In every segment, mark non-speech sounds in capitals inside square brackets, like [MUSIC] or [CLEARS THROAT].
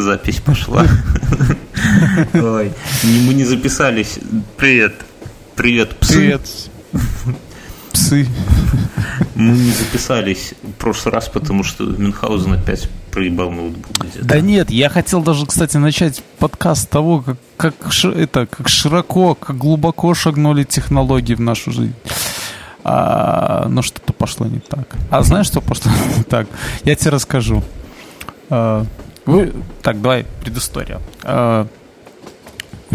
запись пошла. Ой, мы не записались. Привет. Привет, псы. Привет. Псы. Мы не записались в прошлый раз, потому что Мюнхгаузен опять проебал ноутбук где-то. Да нет, я хотел даже, кстати, начать подкаст с того, как, как, это, как широко, как глубоко шагнули технологии в нашу жизнь. А, но что-то пошло не так. А знаешь, что пошло [LAUGHS] не так? Я тебе расскажу. А, вы, так, давай, предыстория. А,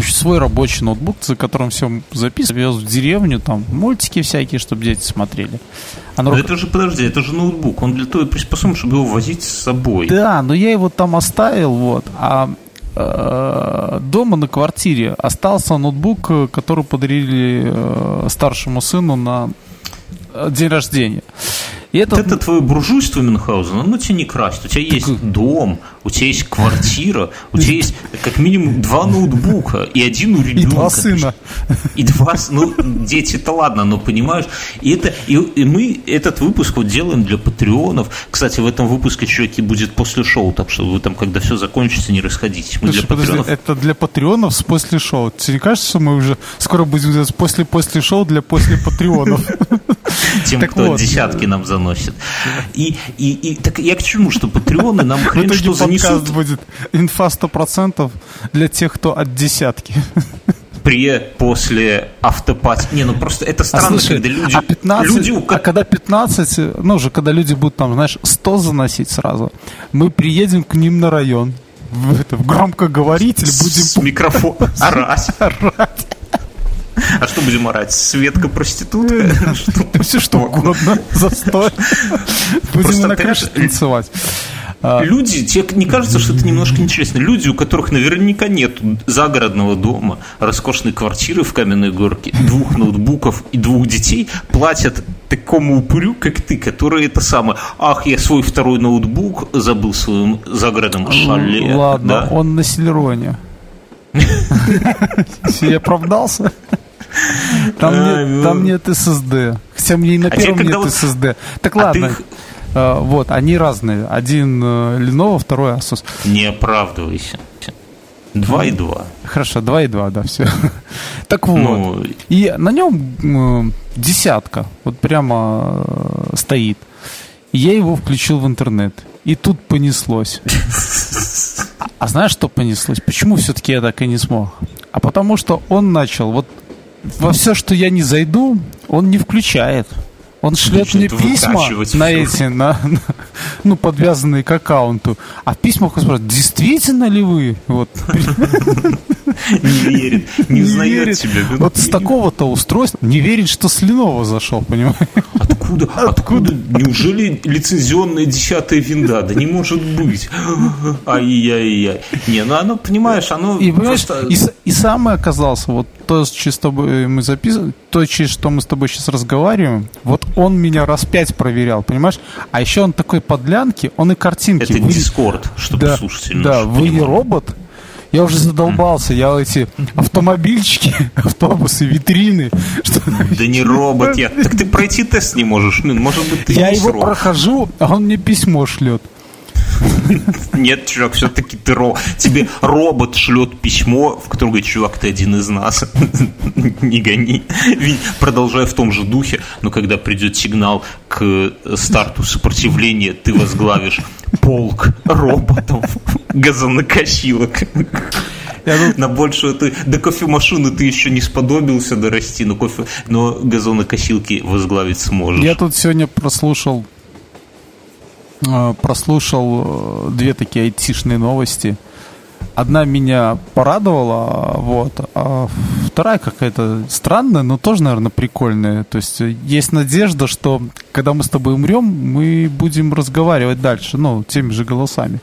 свой рабочий ноутбук, за которым все записывал, вез в деревню, там мультики всякие, чтобы дети смотрели. А но рук... это же, подожди, это же ноутбук, он для того приспособлен, чтобы его возить с собой. Да, но я его там оставил, вот, а э, дома на квартире остался ноутбук, который подарили э, старшему сыну на э, день рождения. И это... Вот это твое буржуйство Мюнхгаузена, оно тебе не красит. У тебя есть так... дом, у тебя есть квартира, у тебя есть как минимум два ноутбука и один у ребенка. И два сына. И два, ну, дети-то ладно, но понимаешь. И, это, и, и мы этот выпуск вот делаем для патреонов. Кстати, в этом выпуске, чуваки, будет после шоу, так что вы там, когда все закончится, не расходитесь. Мы Слушай, для подожди, патреонов... это для патреонов с после шоу. Тебе не кажется, что мы уже скоро будем делать после-после шоу для после патреонов? [LAUGHS] Тем, кто десятки нам заносит. И, и, и так я к чему, что патреоны нам [LAUGHS] хрен что занесут. будет инфа 100% для тех, кто от десятки при после автопати. Не, ну просто это а странно, а, слушай, когда люди... А, 15, люди... а когда 15, ну уже когда люди будут там, знаешь, 100 заносить сразу, мы приедем к ним на район, в, это, в громкоговоритель будем... С микрофона [LAUGHS] орать. орать. А что будем орать? Светка проститутка? Все что угодно. Застой. Будем на крыше танцевать. А, люди, тебе не кажется, что это немножко интересно? Люди, у которых наверняка нет загородного дома, роскошной квартиры в Каменной Горке, двух ноутбуков и двух детей, платят такому упырю, как ты, который это самое, ах, я свой второй ноутбук забыл своем загородном шале. Ладно, да? он на Селероне. [LAUGHS] Я оправдался? Там, а, нет, ну... там нет SSD. Хотя мне и на а первом нет вот... SSD. Так а ладно. Uh, вот, они разные. Один uh, Lenovo, второй Asus. Не оправдывайся. Два и два. Хорошо, два и два, да, все. [LAUGHS] так вот. Ну... И на нем э, десятка. Вот прямо э, стоит. Я его включил в интернет. И тут понеслось. [LAUGHS] а, а знаешь, что понеслось? Почему все-таки я так и не смог? А потому что он начал вот во все, что я не зайду, он не включает. Он шлет мне письма на эти, на, на, ну, подвязанные к аккаунту. А в письмах он спрашивает, действительно ли вы? Вот. Не верит, не узнает тебя. Вот с такого-то устройства не верит, что с Lenovo зашел, понимаешь? Откуда? Откуда? Неужели лицензионная десятая винда? Да не может быть. Ай-яй-яй. Не, ну оно, понимаешь, оно... И, просто... и, и самое оказалось, вот то, с тобой мы записываем, то, через что мы с тобой сейчас разговариваем, вот он меня раз пять проверял, понимаешь? А еще он такой подлянки, он и картинки. Это вы... Дискорд, чтобы да, слушатели Да, вы не робот, я уже задолбался, я эти автомобильчики, [LAUGHS] автобусы, витрины. Что... Да не робот я. Так ты пройти тест не можешь. Может быть, ты Я его прохожу, а он мне письмо шлет. [LAUGHS] Нет, чувак, все-таки ты ро... Тебе робот шлет письмо, в котором говорит, чувак, ты один из нас. [LAUGHS] Не гони. Продолжая в том же духе, но когда придет сигнал к старту сопротивления, ты возглавишь полк роботов, [LAUGHS] газонокосилок. Тут... На большую ты до кофемашины ты еще не сподобился дорасти, но кофе, но газонокосилки возглавить сможешь. Я тут сегодня прослушал Э, прослушал э, две такие айтишные новости. Одна меня порадовала, вот, а вторая какая-то странная, но тоже, наверное, прикольная. То есть э, есть надежда, что когда мы с тобой умрем, мы будем разговаривать дальше, ну, теми же голосами.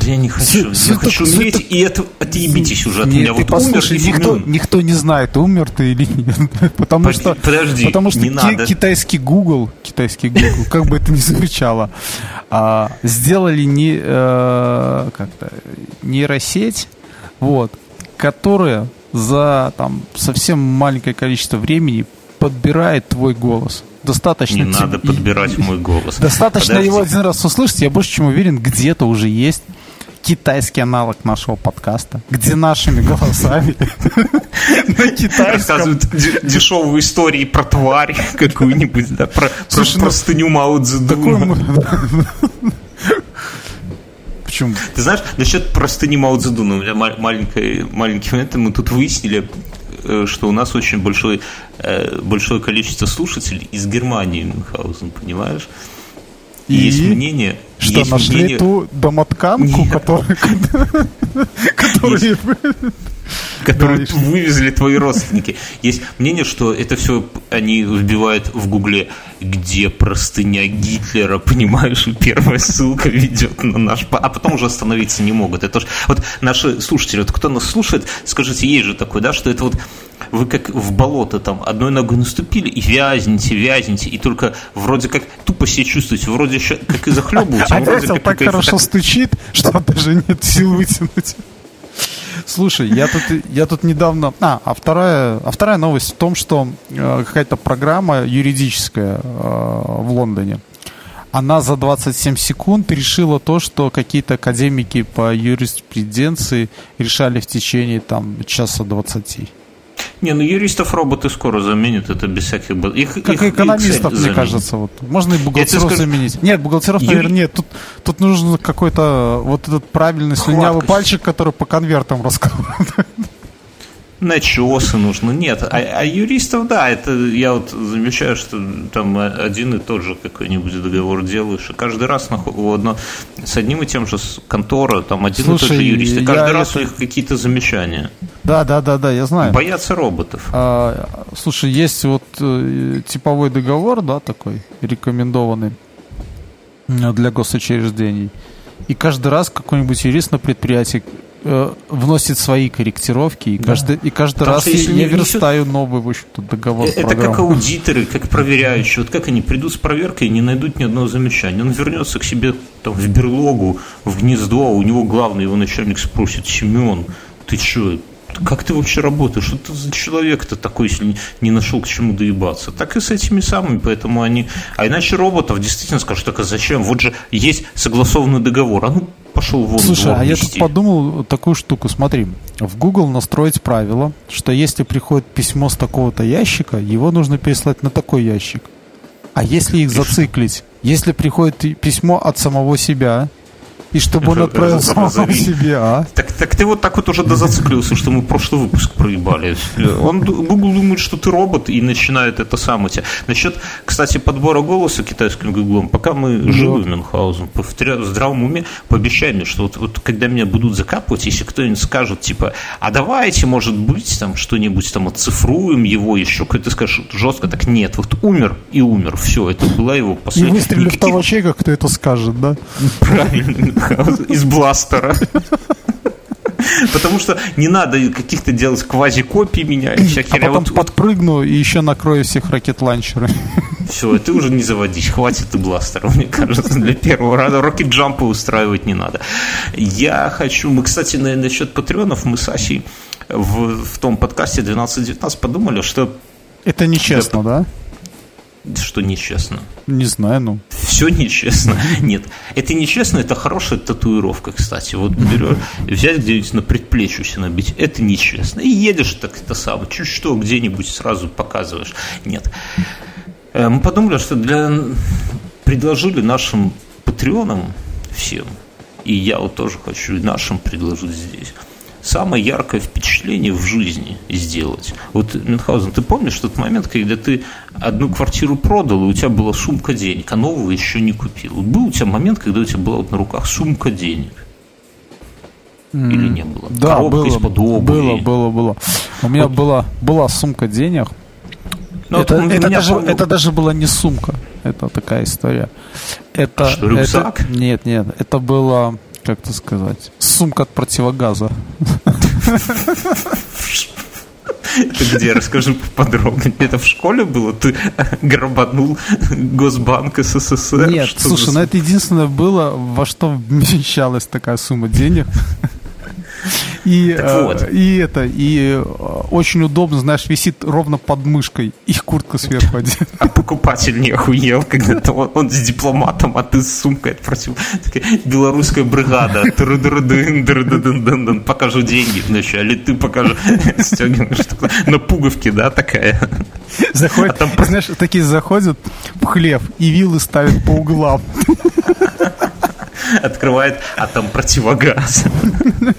Да я не хочу. С, я хочу умереть, с, и это отъебитесь уже от нет, меня. Ты вот послушай, никто, никто не знает, умер ты или нет. [LAUGHS] Потому Под, что, подожди, потому что не ки- надо. китайский Google, китайский Google, как бы это ни звучало, а, сделали не, э, как-то нейросеть, вот, которая за там совсем маленькое количество времени подбирает твой голос. Достаточно. Не тебе... подбирать [LAUGHS] мой голос. Достаточно Подожди. его один раз услышать, я больше чем уверен, где-то уже есть китайский аналог нашего подкаста, где нашими голосами [LAUGHS] на китайском рассказывают дешевые истории про тварь [LAUGHS] какую-нибудь, да, про ну, простыню Мао Цзэдуна. Почему? Ты знаешь, насчет простыни Мао Цзэдуна, у меня маленький, маленький момент, мы тут выяснили, э, что у нас очень большое, э, большое количество слушателей из Германии, Мюнхгаузен, понимаешь? И есть мнение... Что, есть нашли мнение... ту домотканку, которая... [LAUGHS] которую [LAUGHS] вывезли твои родственники. Есть мнение, что это все они вбивают в гугле, где простыня Гитлера, понимаешь, первая ссылка ведет на наш... А потом уже остановиться не могут. Это ж... Вот наши слушатели, вот кто нас слушает, скажите, есть же такое, да, что это вот вы как в болото там одной ногой наступили и вязнете, вязнете, и только вроде как тупо себя чувствуете, вроде еще как и захлебываете. А вроде как так хорошо стучит, что даже нет сил вытянуть. Слушай, я тут, я тут недавно... А, а вторая, а вторая новость в том, что э, какая-то программа юридическая э, в Лондоне, она за 27 секунд решила то, что какие-то академики по юриспруденции решали в течение там часа 20. Не, ну юристов роботы скоро заменят, это без всяких... Их, как их, экономистов, их, мне кажется. Вот. Можно и бухгалтеров скажу... заменить. Нет, бухгалтеров, Юри... наверное, нет. Тут, тут нужен какой-то вот этот правильный слюнявый пальчик, который по конвертам раскладывает начесы нужны. Нет, а, а юристов, да, это я вот замечаю, что там один и тот же какой-нибудь договор делаешь, и каждый раз одно, с одним и тем же контора, там один Слушай, и тот же юрист, и каждый раз это... у них какие-то замечания. Да, да, да, да, я знаю. Боятся роботов. А, слушай, есть вот э, типовой договор, да, такой, рекомендованный для госучреждений. И каждый раз какой-нибудь юрист на предприятии э, вносит свои корректировки, и да. каждый, и каждый Потому раз я, я верстаю несет... новый, в общем-то, договор. Это как аудиторы, как проверяющие. Вот как они придут с проверкой и не найдут ни одного замечания. Он вернется к себе там, в берлогу, в гнездо, а у него главный его начальник спросит, Семен, ты что, как ты вообще работаешь? Что ты за человек-то такой, если не нашел к чему доебаться? Так и с этими самыми, поэтому они... А иначе роботов действительно скажут, так а зачем? Вот же есть согласованный договор. А ну, пошел вон. Слушай, а я тут подумал такую штуку. Смотри, в Google настроить правило, что если приходит письмо с такого-то ящика, его нужно переслать на такой ящик. А если их зациклить? Если приходит письмо от самого себя, и чтобы он [LAUGHS] отправил самого себе, а? Так, так ты вот так вот уже дозациклился, что мы прошлый выпуск проебали. Он, Google думает, что ты робот, и начинает это самое тебя. Насчет, кстати, подбора голоса китайским Гуглом, пока мы живы в Мюнхгаузен, в здравом уме, пообещай мне, что вот, вот когда меня будут закапывать, если кто-нибудь скажет, типа, а давайте, может быть, там что-нибудь там оцифруем его еще, ты скажешь жестко, так нет, вот умер и умер, все, это была его последняя. И выстрелили Никаких... в того человека, кто это скажет, да? [LAUGHS] Правильно [LAUGHS] из бластера. Потому что не надо каких-то делать квази-копий меня. А потом вот... подпрыгну и еще накрою всех ракет-ланчеры. Все, ты уже не заводись, хватит и бластера, мне кажется, для первого раза. Рокет-джампы устраивать не надо. Я хочу... Мы, кстати, на, насчет патреонов, мы с Асей в, в том подкасте 12-19 подумали, что... Это нечестно, да? Что нечестно? Не знаю, ну. Все нечестно. Нет, это нечестно, это хорошая татуировка, кстати. Вот берешь, взять где-нибудь на предплечье себе набить, это нечестно. И едешь так это самое, чуть что где-нибудь сразу показываешь. Нет. Э, мы подумали, что для... предложили нашим патреонам всем, и я вот тоже хочу нашим предложить здесь, самое яркое впечатление в жизни сделать. Вот, Мюнхгаузен, ты помнишь тот момент, когда ты одну квартиру продал, и у тебя была сумка денег, а нового еще не купил? Вот был у тебя момент, когда у тебя была вот на руках сумка денег? Или не было? Да, Коробка было, из-под обуви. Было, было, было. У меня вот. была, была сумка денег. Но ну, это, вот это, даже, это даже была не сумка. Это такая история. Это, а что, рюкзак? Это, нет, нет. Это было как это сказать, сумка от противогаза. Это где? Расскажи поподробнее. Это в школе было? Ты грабанул Госбанк СССР? Нет, что слушай, ну это единственное было, во что вмещалась такая сумма денег. И, э, вот. и это, и э, очень удобно, знаешь, висит ровно под мышкой, и куртка сверху одета. А покупатель не охуел, когда он, он с дипломатом, а ты с сумкой отпросил. Такая белорусская бригада. Покажу деньги вначале, ты покажи. Стегиваешь на пуговке, да, такая. Заходит, а там... знаешь, такие заходят в хлев и вилы ставят по углам. [LAUGHS] Открывает, а там противогаз.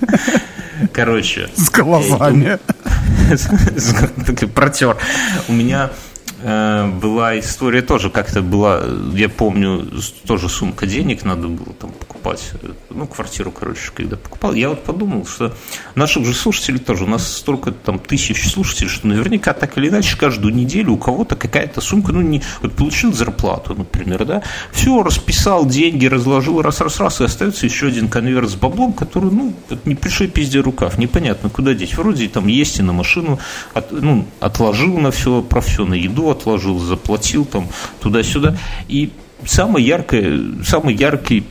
[LAUGHS] Короче. С глазами. [LAUGHS] Протер. У меня э, была история тоже как-то была, я помню, тоже сумка денег надо было там покупать, ну, квартиру, короче, когда покупал, я вот подумал, что наших же слушателей тоже, у нас столько там тысяч слушателей, что наверняка так или иначе каждую неделю у кого-то какая-то сумка, ну, не, вот получил зарплату, например, да, все, расписал деньги, разложил раз-раз-раз, и остается еще один конверт с баблом, который, ну, не пришей пизде рукав, непонятно, куда деть, вроде там есть и на машину, от, ну, отложил на все, про все, на еду отложил, заплатил там туда-сюда, и самый яркий, самый яркий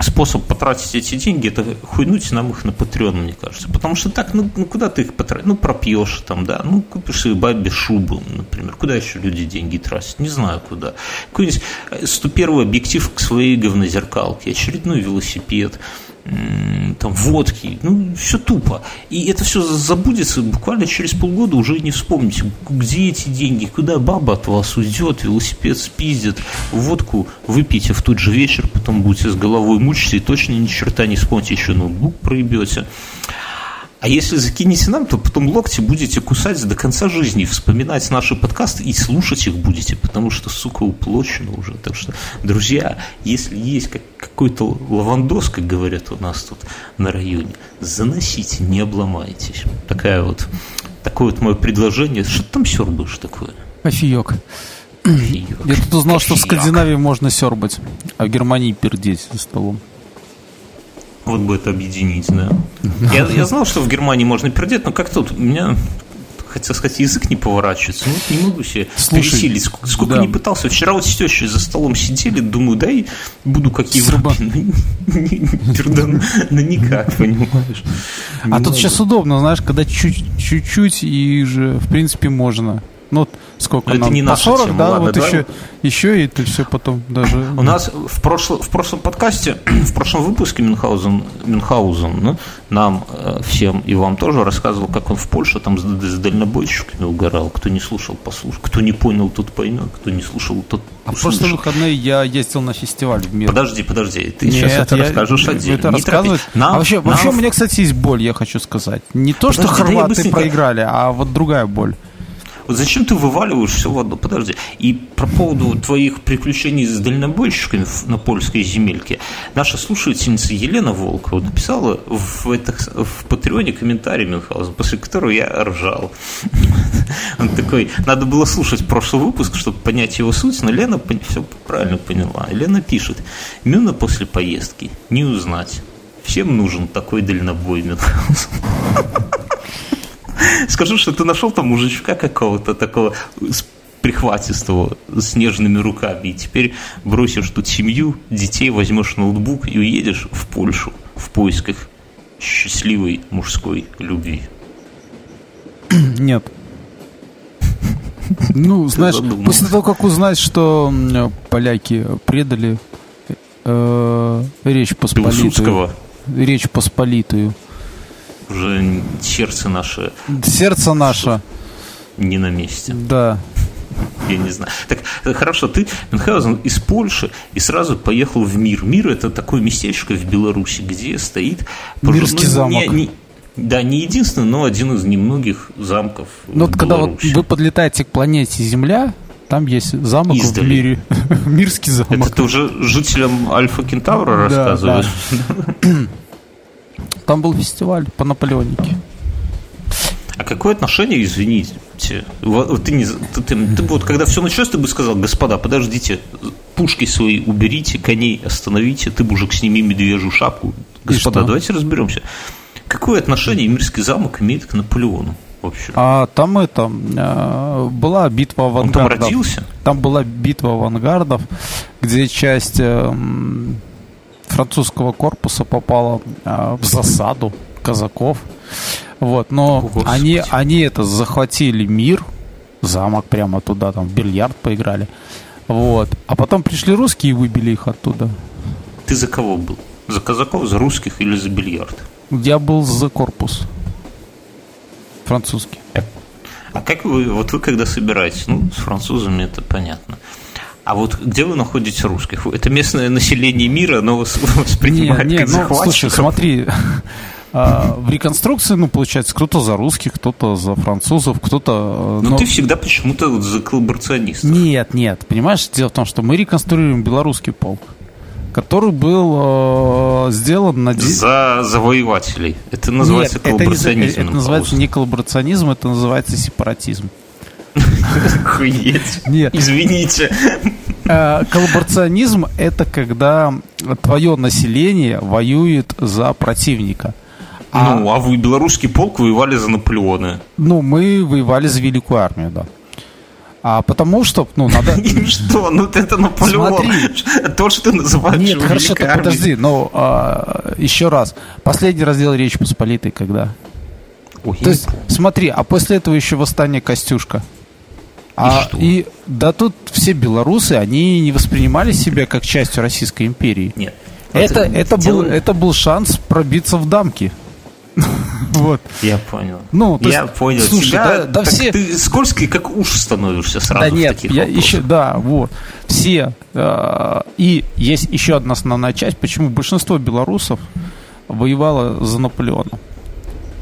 способ потратить эти деньги, это хуйнуть нам их на Patreon, мне кажется. Потому что так, ну, ну куда ты их потратишь? Ну, пропьешь там, да, ну, купишь себе бабе шубу, например. Куда еще люди деньги тратят? Не знаю куда. Какой-нибудь 101 объектив к своей говнозеркалке, очередной велосипед, там, водки, ну, все тупо. И это все забудется буквально через полгода, уже не вспомните, где эти деньги, куда баба от вас уйдет, велосипед спиздит, водку выпейте в тот же вечер, потом будете с головой мучиться и точно ни черта не вспомните, еще ноутбук проебете. А если закинете нам, то потом локти будете кусать до конца жизни, вспоминать наши подкасты и слушать их будете, потому что, сука, уплочено уже. Так что, друзья, если есть как, какой-то лавандос, как говорят у нас тут на районе, заносите, не обломайтесь. Такая вот, такое вот мое предложение. Что ты там сербаешь такое? Кофеек. Я тут узнал, Кофеек. что в Скандинавии можно сербать, а в Германии пердеть за столом. Вот бы это объединить, да. Я, я знал, что в Германии можно пердеть, но как тут у меня хотел сказать, язык не поворачивается. Ну, не могу себе Слушай, пересилить. Сколько, сколько да. не пытался. Вчера вот с тещей за столом сидели, думаю, дай буду как Европа. Ну, ну, никак, [LAUGHS] понимаешь. А тут сейчас удобно, знаешь, когда чуть-чуть и же, в принципе, можно. Ну, сколько Но нам? Это не по 40, тема, да? Ладно, вот давай. еще, еще и это все потом даже... У нас в, прошло, в прошлом подкасте, [CLEARS THROAT] в прошлом выпуске Мюнхгаузен, Мюнхгаузен ну, нам э, всем и вам тоже рассказывал, как он в Польше там с, с дальнобойщиками угорал. Кто не слушал, послушал. Кто не понял, тот поймет. Кто не слушал, тот а в прошлые выходные я ездил на фестиваль в мир. Подожди, подожди, ты Нет, сейчас это я, расскажешь отдельно. Это рассказывать. Нам, а вообще, нам... вообще у меня, кстати, есть боль, я хочу сказать. Не то, подожди, что хорваты да проиграли, а вот другая боль. Вот зачем ты вываливаешь все в одно? Подожди. И про поводу твоих приключений с дальнобойщиками на польской земельке. Наша слушательница Елена Волкова написала в, это, в Патреоне комментарий Мюнхгаузен, после которого я ржал. [LAUGHS] Он такой, надо было слушать прошлый выпуск, чтобы понять его суть, но Лена все правильно поняла. Лена пишет, Мюна после поездки не узнать. Всем нужен такой дальнобой Мюнхгаузен. [LAUGHS] [LAUGHS] Скажу, что ты нашел там мужичка какого-то такого с прихватистого, с нежными руками, и теперь бросишь тут семью, детей, возьмешь ноутбук и уедешь в Польшу в поисках счастливой мужской любви. [CLEARS THROAT] Нет. [LAUGHS] Ну, знаешь, после того, как узнать, что поляки предали э, Речь Посполитую, Речь Посполитую, уже сердце наше... Сердце наше. Не на месте. Да. Я не знаю. Так, хорошо, ты, Мюнхгаузен, из Польши и сразу поехал в Мир. Мир – это такое местечко в Беларуси, где стоит... Мирский ну, замок. Не, не, да, не единственный, но один из немногих замков Ну, вот когда вот вы подлетаете к планете Земля, там есть замок Издали. в мире. [LAUGHS] Мирский замок. Это ты уже жителям Альфа Кентавра рассказываешь? Да. [LAUGHS] Там был фестиваль по Наполеонике. А какое отношение, извините, ты не, ты, ты, ты вот когда все началось, ты бы сказал, господа, подождите, пушки свои уберите, коней остановите, ты, мужик, сними медвежью шапку. Господа, давайте разберемся. Какое отношение Мирский замок имеет к Наполеону? Вообще? А там это э, была битва авангардов. Он там родился? Там была битва авангардов, где часть э, французского корпуса попала э, в засаду казаков. Вот, но О, они, они это захватили мир, замок прямо туда, там, в бильярд поиграли. Вот. А потом пришли русские и выбили их оттуда. Ты за кого был? За казаков, за русских или за бильярд? Я был за корпус. Французский. А как вы, вот вы когда собираетесь, ну, с французами это понятно. А вот где вы находите русских? Это местное население мира, но вас [LAUGHS] воспринимает не, не, как ну, Слушай, смотри, а, в реконструкции, ну, получается, кто-то за русских, кто-то за французов, кто-то... Э, но, но ты всегда почему-то за коллаборационистов. Нет, нет, понимаешь, дело в том, что мы реконструируем белорусский полк который был э, сделан на... За завоевателей. Это называется Нет, коллаборационизм. Это, не, это называется не коллаборационизм, это называется сепаратизм. Охуеть. Нет. Извините. Э, коллаборационизм – это когда твое население воюет за противника. А, ну, а вы, белорусский полк, воевали за Наполеона. Ну, мы воевали за Великую армию, да. А потому что, ну, надо... [LAUGHS] Что? Ну, это Наполеон. Смотри. [LAUGHS] То, что ты называешь Нет, хорошо, так подожди, но а, еще раз. Последний раздел Речи Посполитой когда? Ой, То есть, смотри, а после этого еще восстание Костюшка. А, и, что? и да тут все белорусы, они не воспринимали себя как частью Российской империи. Нет. Это, это, это, был, это был шанс пробиться в дамки. [LAUGHS] Вот. Я понял. Ну, я есть, понял. Слушай, Тебя, да, да все... Ты скользкий, как уж становишься сразу да нет, в таких я еще, Да, вот. Все. Э, и есть еще одна основная часть, почему большинство белорусов воевало за Наполеона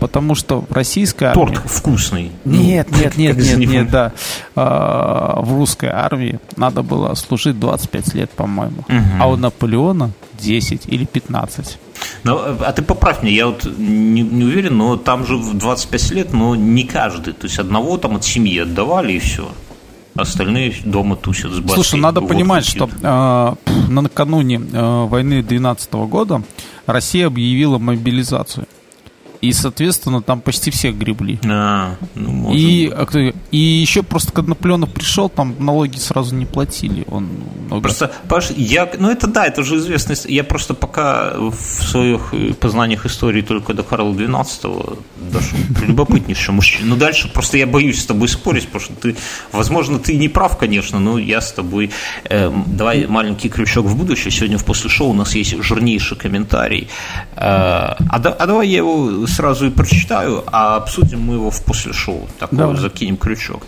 потому что российская армия... Торт вкусный. Нет, ну, нет, нет, нет, нет, да. А, в русской армии надо было служить 25 лет, по-моему. Угу. А у Наполеона 10 или 15. Ну, а ты поправь меня, я вот не, не уверен, но там же в 25 лет, но не каждый. То есть одного там от семьи отдавали и все. Остальные дома тусят с баской. Слушай, надо вот понимать, что э, накануне э, войны 2012 года Россия объявила мобилизацию. И, соответственно, там почти всех гребли. А, ну, и, быть. и еще просто, когда Наполеонов пришел, там налоги сразу не платили. Он много... Просто, Паш, я, ну это да, это уже известно. Я просто пока в своих познаниях истории только до Карла XII дошел. Любопытнейший мужчина. Но дальше просто я боюсь с тобой спорить, потому что ты, возможно, ты не прав, конечно, но я с тобой... Э, давай маленький крючок в будущее. Сегодня в после шоу у нас есть жирнейший комментарий. Э, а, да, а давай я его сразу и прочитаю, а обсудим мы его в после шоу. Такой Давай. закинем крючок.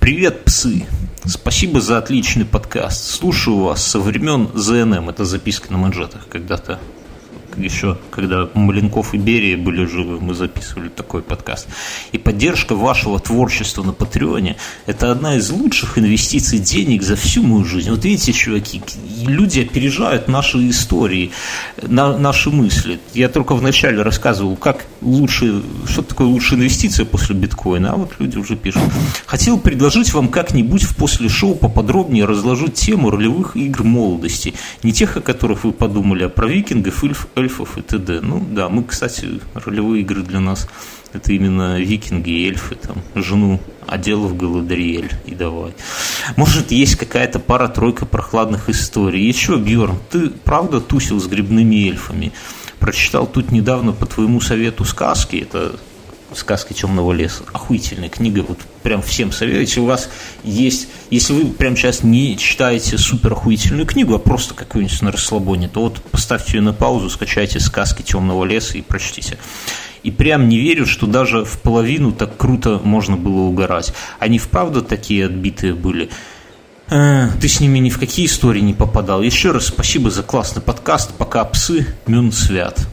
Привет, псы! Спасибо за отличный подкаст. Слушаю вас со времен ЗНМ. Это записка на манжетах когда-то еще, когда Маленков и Берия были живы, мы записывали такой подкаст. И поддержка вашего творчества на Патреоне – это одна из лучших инвестиций денег за всю мою жизнь. Вот видите, чуваки, люди опережают наши истории, на, наши мысли. Я только вначале рассказывал, как лучше, что такое лучшая инвестиция после биткоина, а вот люди уже пишут. Хотел предложить вам как-нибудь в после шоу поподробнее разложить тему ролевых игр молодости. Не тех, о которых вы подумали, а про викингов, эльф, эльфов и т.д. Ну да, мы, кстати, ролевые игры для нас это именно викинги и эльфы, там, жену одел в Галадриэль и давай. Может, есть какая-то пара-тройка прохладных историй. Еще, Бьорн, ты правда тусил с грибными эльфами? Прочитал тут недавно по твоему совету сказки, это сказки темного леса. Охуительная книга, вот прям всем советую. Если у вас есть, если вы прямо сейчас не читаете супер охуительную книгу, а просто какую-нибудь на расслабоне, то вот поставьте ее на паузу, скачайте сказки темного леса и прочтите. И прям не верю, что даже в половину так круто можно было угорать. Они вправду такие отбитые были. А, ты с ними ни в какие истории не попадал. Еще раз спасибо за классный подкаст. Пока псы, мюн свят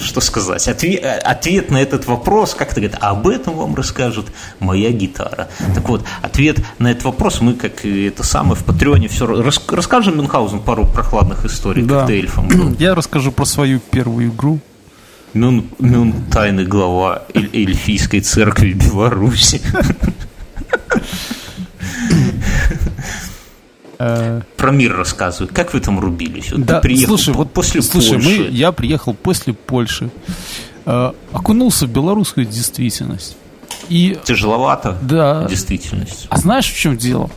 что сказать? Ответ, ответ на этот вопрос, как-то говорит, а об этом вам расскажет моя гитара. Так вот, ответ на этот вопрос мы, как это самое, в Патреоне все рас, расскажем Мюнхгаузен пару прохладных историй, да. как ты эльфом был. Я расскажу про свою первую игру. Мюн, Мюн тайный глава эль, эльфийской церкви Беларуси. [LAUGHS] Э, Про мир рассказывай. Как вы там рубились? Вот да, слушай, вот после слушай, Польши. Мы, я приехал после Польши, э, окунулся в белорусскую действительность. И, Тяжеловато. Да. Действительность. А знаешь, в чем дело?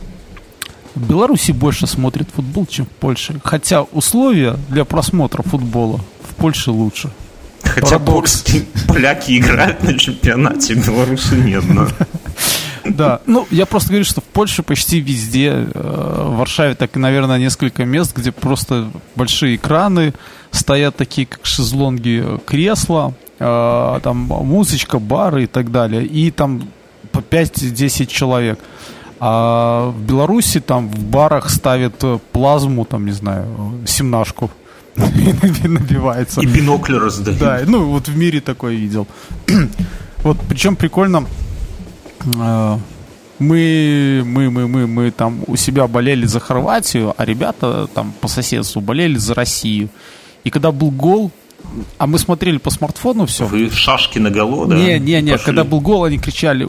В Беларуси больше смотрят футбол, чем в Польше. Хотя условия для просмотра футбола в Польше лучше. Хотя польские поляки играют на чемпионате, белорусы нет, но... [LAUGHS] Да, [LAUGHS] ну я просто говорю, что в Польше почти везде, э, в Варшаве так, наверное, несколько мест, где просто большие экраны, стоят такие, как шезлонги, кресла, э, там музычка, бары и так далее, и там по 5-10 человек. А в Беларуси там в барах ставят плазму, там, не знаю, семнашку и [LAUGHS] набивается. И бинокли раздают. Да, ну вот в мире такое видел. [CLEARS THROAT] вот причем прикольно, э, мы, мы, мы, мы, мы там у себя болели за Хорватию, а ребята там по соседству болели за Россию. И когда был гол, а мы смотрели по смартфону все. Вы шашки на голо, да? Не, не, не. Пошли. Когда был гол, они кричали,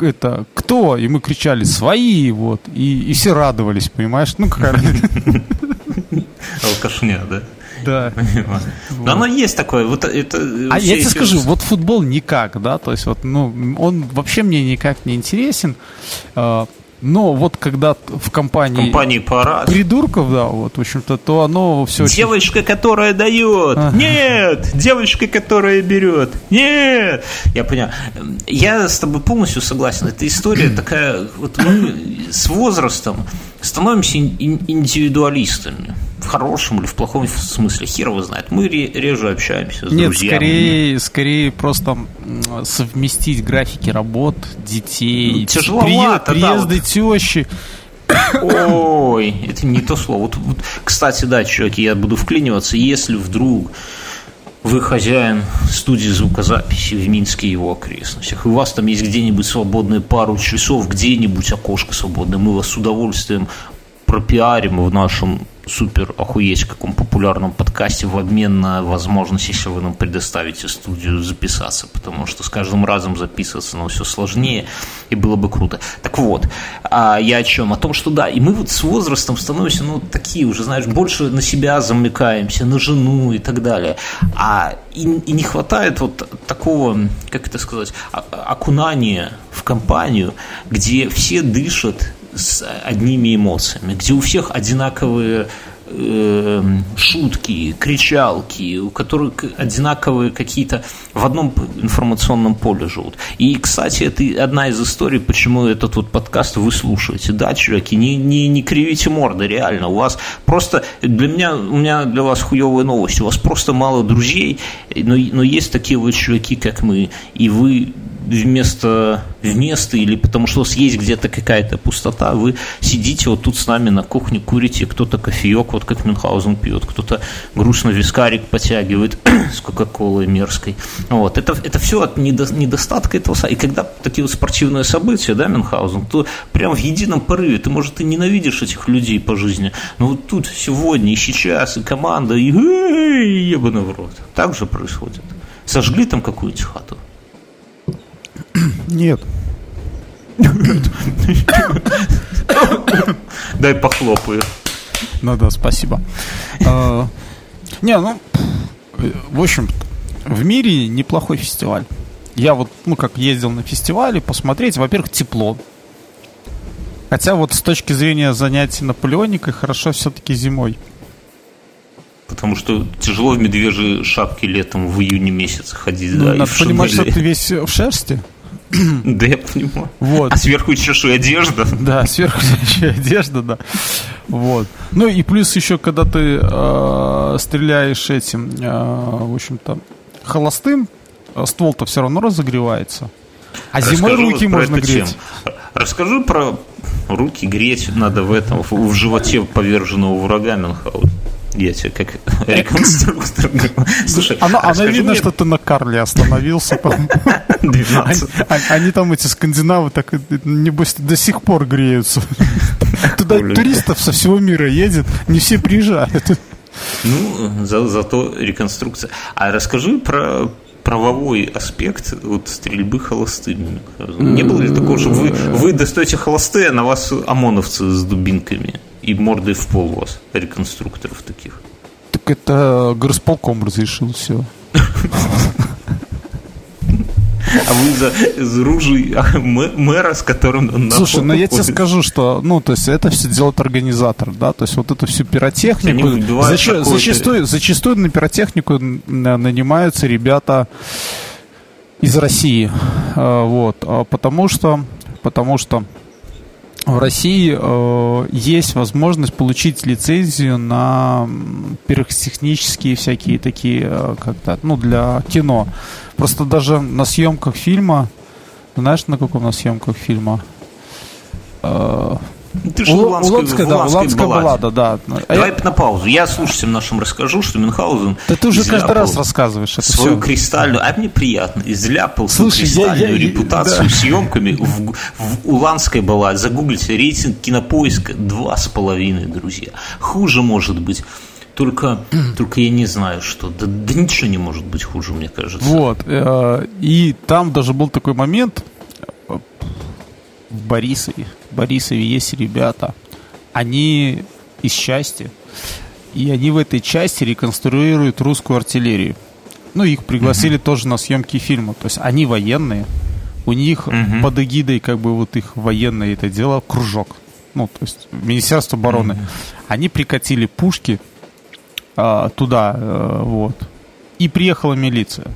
это, кто? И мы кричали, свои, вот. И, и все радовались, понимаешь? Ну, какая Алкашня, [LAUGHS] да? Да. Но оно есть такое. Вот это, а я тебе скажу, вот футбол никак, да, то есть вот, ну, он вообще мне никак не интересен. А, но вот когда в компании... компании парад. Придурков, да, вот, в общем-то, то оно все... Девочка, очень... которая дает. А. Нет! Девочка, которая берет. Нет! Я понял. Я с тобой полностью согласен. Эта история такая... Вот мы с возрастом становимся индивидуалистами. В хорошем или в плохом смысле, хер его знает. Мы реже общаемся с Нет, друзьями. скорее, скорее просто совместить графики работ, детей, ну, тяжеловато, приезды да, тещи. Ой, это не то слово. Вот, вот, кстати, да, чуваки, я буду вклиниваться, если вдруг вы хозяин студии звукозаписи в Минске и его окрестностях, и у вас там есть где-нибудь свободные пару часов, где-нибудь окошко свободное, мы вас с удовольствием пропиарим в нашем супер охуеть каком популярном подкасте в обмен на возможность, если вы нам предоставите студию, записаться, потому что с каждым разом записываться, но все сложнее, и было бы круто. Так вот, а я о чем? О том, что да, и мы вот с возрастом становимся, ну, такие уже, знаешь, больше на себя замыкаемся, на жену и так далее. А и, и не хватает вот такого, как это сказать, окунания в компанию, где все дышат с одними эмоциями, где у всех одинаковые э, шутки, кричалки, у которых одинаковые какие-то в одном информационном поле живут. И, кстати, это одна из историй, почему этот вот подкаст вы слушаете. Да, чуваки, не, не, не кривите морды, реально. У вас просто, для меня, у меня для вас хуевая новость. У вас просто мало друзей, но, но есть такие вот чуваки, как мы, и вы вместо, вместо или потому что у вас есть где-то какая-то пустота, вы сидите вот тут с нами на кухне, курите, кто-то кофеек, вот как Мюнхгаузен пьет, кто-то грустно вискарик потягивает [CLEARS THROAT] с кока-колой мерзкой. Вот. Это, это все от недостатка этого. И когда такие вот спортивные события, да, Мюнхгаузен, то прям в едином порыве ты, может, и ненавидишь этих людей по жизни, но вот тут сегодня и сейчас, и команда, и ебаный в рот. Так же происходит. Сожгли там какую-нибудь хату. Нет. Дай похлопаю. Ну да, спасибо. А, не, ну, в общем, в мире неплохой фестиваль. Я вот, ну, как ездил на фестивале, посмотреть, во-первых, тепло. Хотя вот с точки зрения занятий наполеоникой хорошо все-таки зимой. Потому что тяжело в медвежьей шапке летом в июне месяце ходить. Ну, да, надо понимать, что ты весь в шерсти. [CLEARS THROAT] Да, я понимаю. Вот. А сверху еще одежда? [LAUGHS] Да, сверху [LAUGHS] еще одежда, да. Вот. Ну и плюс еще, когда ты э, стреляешь этим, э, в общем-то, холостым, ствол-то все равно разогревается. А зимой Расскажу руки можно греть. Тему. Расскажу про руки греть надо в этом, в, в животе поверженного врага Мюнхгаузена. Я тебе как реконструктор Слушай, она, а она видно, мне... что ты на Карле остановился. 12. Они, они там, эти скандинавы, так, небось, до сих пор греются. Туда туристов со всего мира едет, не все приезжают. Ну, за, зато реконструкция. А расскажи про правовой аспект вот стрельбы холостыми. Не было ли такого, что вы, вы достаете холостые, а на вас ОМОНовцы с дубинками? И мордой в пол у вас, реконструкторов таких. Так это горосполком разрешил все. А вы за, за ружей мэра, с которым он Слушай, ну я тебе скажу, что, ну, то есть это все делает организатор, да, то есть вот эту всю пиротехнику. Зач, зачастую, зачастую на пиротехнику нанимаются ребята из России, э, вот, а потому что, потому что в России э, есть возможность получить лицензию на пиротехнические всякие такие, э, как-то, ну, для кино. Просто даже на съемках фильма, знаешь, на каком на съемках фильма? Э, ты же Уланская, Уланская, да, Уланская баллада, да. Давай а на паузу. Я слушателям нашим расскажу, что Мюнхгаузен Да ты уже каждый раз рассказываешь это Свою все. кристальную, а мне приятно, изляпал свою кристальную я, я, репутацию да. съемками в, в Уланской балладе. Загуглите рейтинг кинопоиска два с половиной, друзья. Хуже может быть. Только, только я не знаю, что. Да, да ничего не может быть хуже, мне кажется. Вот. Э, и там даже был такой момент в Борисове, Борисове есть ребята, они из части, и они в этой части реконструируют русскую артиллерию. Ну, их пригласили mm-hmm. тоже на съемки фильма. То есть они военные, у них mm-hmm. под эгидой как бы вот их военное это дело кружок. Ну, то есть Министерство обороны. Mm-hmm. Они прикатили пушки а, туда, а, вот. И приехала милиция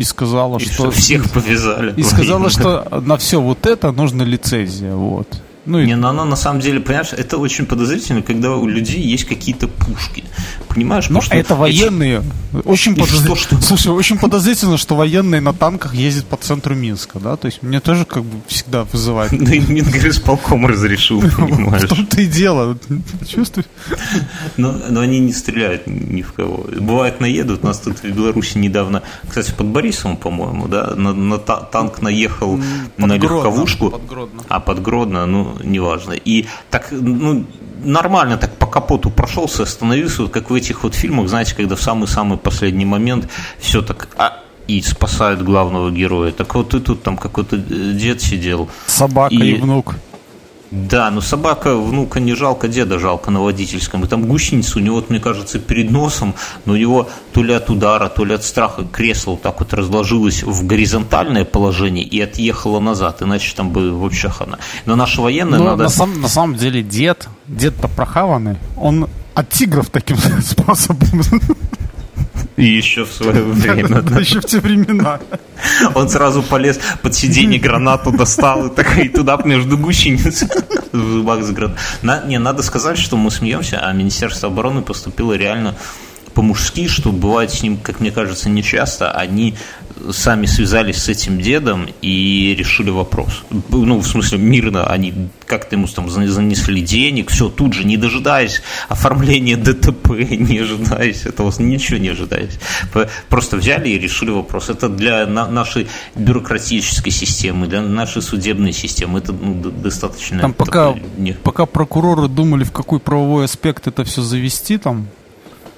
и сказала, и что... Всех [LAUGHS] повязали. И сказала, что на все вот это нужна лицензия, вот. Ну, не, но оно на самом деле, понимаешь, это очень подозрительно, когда у людей есть какие-то пушки. Понимаешь? Ну, что это военные. Эти... Очень подозрительно. Что, что... Слушай, очень подозрительно, что военные на танках ездят по центру Минска, да? То есть мне тоже как бы всегда вызывает. Да и Мингорисполком разрешил, [LAUGHS] понимаешь. В том-то и дело. Чувствуешь? Но, но они не стреляют ни в кого. Бывает, наедут. У нас тут в Беларуси недавно, кстати, под Борисовым, по-моему, да, на, на танк наехал под на Гродно, легковушку. Под Гродно. А, под Гродно, ну, неважно. И так, ну, нормально так по капоту прошелся, остановился, вот как в этих вот фильмах, знаете, когда в самый-самый последний момент все так... А, и спасают главного героя. Так вот и тут там какой-то дед сидел. Собака и, и внук. Да, но собака, внука не жалко, деда жалко на водительском. И там гусеница у него, вот, мне кажется, перед носом, но у него то ли от удара, то ли от страха кресло вот так вот разложилось в горизонтальное положение и отъехало назад, иначе там бы вообще хана. Но наши военные но надо... На, сам, на самом деле дед, дед-то прохаванный, он от тигров таким [LAUGHS] способом и еще в свое время. Да, еще в те времена. Он сразу полез под сиденье, гранату достал и, так, и туда между гусениц в зубах с гранат. Не, надо сказать, что мы смеемся, а Министерство обороны поступило реально по-мужски, что бывает с ним, как мне кажется, нечасто, они сами связались с этим дедом и решили вопрос. Ну, в смысле, мирно они как-то ему там занесли денег, все, тут же, не дожидаясь оформления ДТП, [LAUGHS] не ожидаясь этого, ничего не ожидаясь. Просто взяли и решили вопрос. Это для нашей бюрократической системы, для нашей судебной системы, это ну, достаточно... Там пока, не... пока прокуроры думали, в какой правовой аспект это все завести, там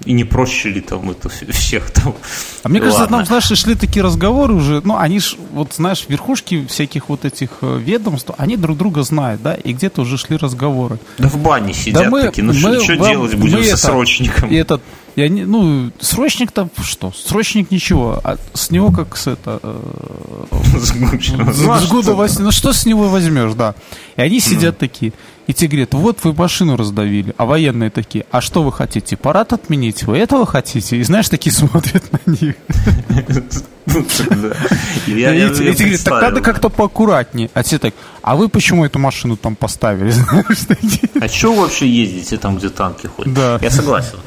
и не проще ли там это всех там? А мне кажется, там, знаешь, шли такие разговоры уже, ну, они ж, вот, знаешь, верхушки всяких вот этих э, ведомств, они друг друга знают, да, и где-то уже шли разговоры. Да в бане сидят да мы, такие, ну, мы, что, делать будем мы со это, срочником? И этот, я не, ну, срочник-то что? Срочник ничего, а с него как с это... Э, [LAUGHS] с года ну что с него возьмешь, да. И они сидят такие, и те говорят, вот вы машину раздавили, а военные такие, а что вы хотите, парад отменить, вы этого хотите? И знаешь, такие [LAUGHS] смотрят на них. И эти говорят, так надо как-то поаккуратнее. А те так, а вы почему эту машину там поставили? [LAUGHS] А что вообще ездите там, где танки ходят? Да. Я согласен.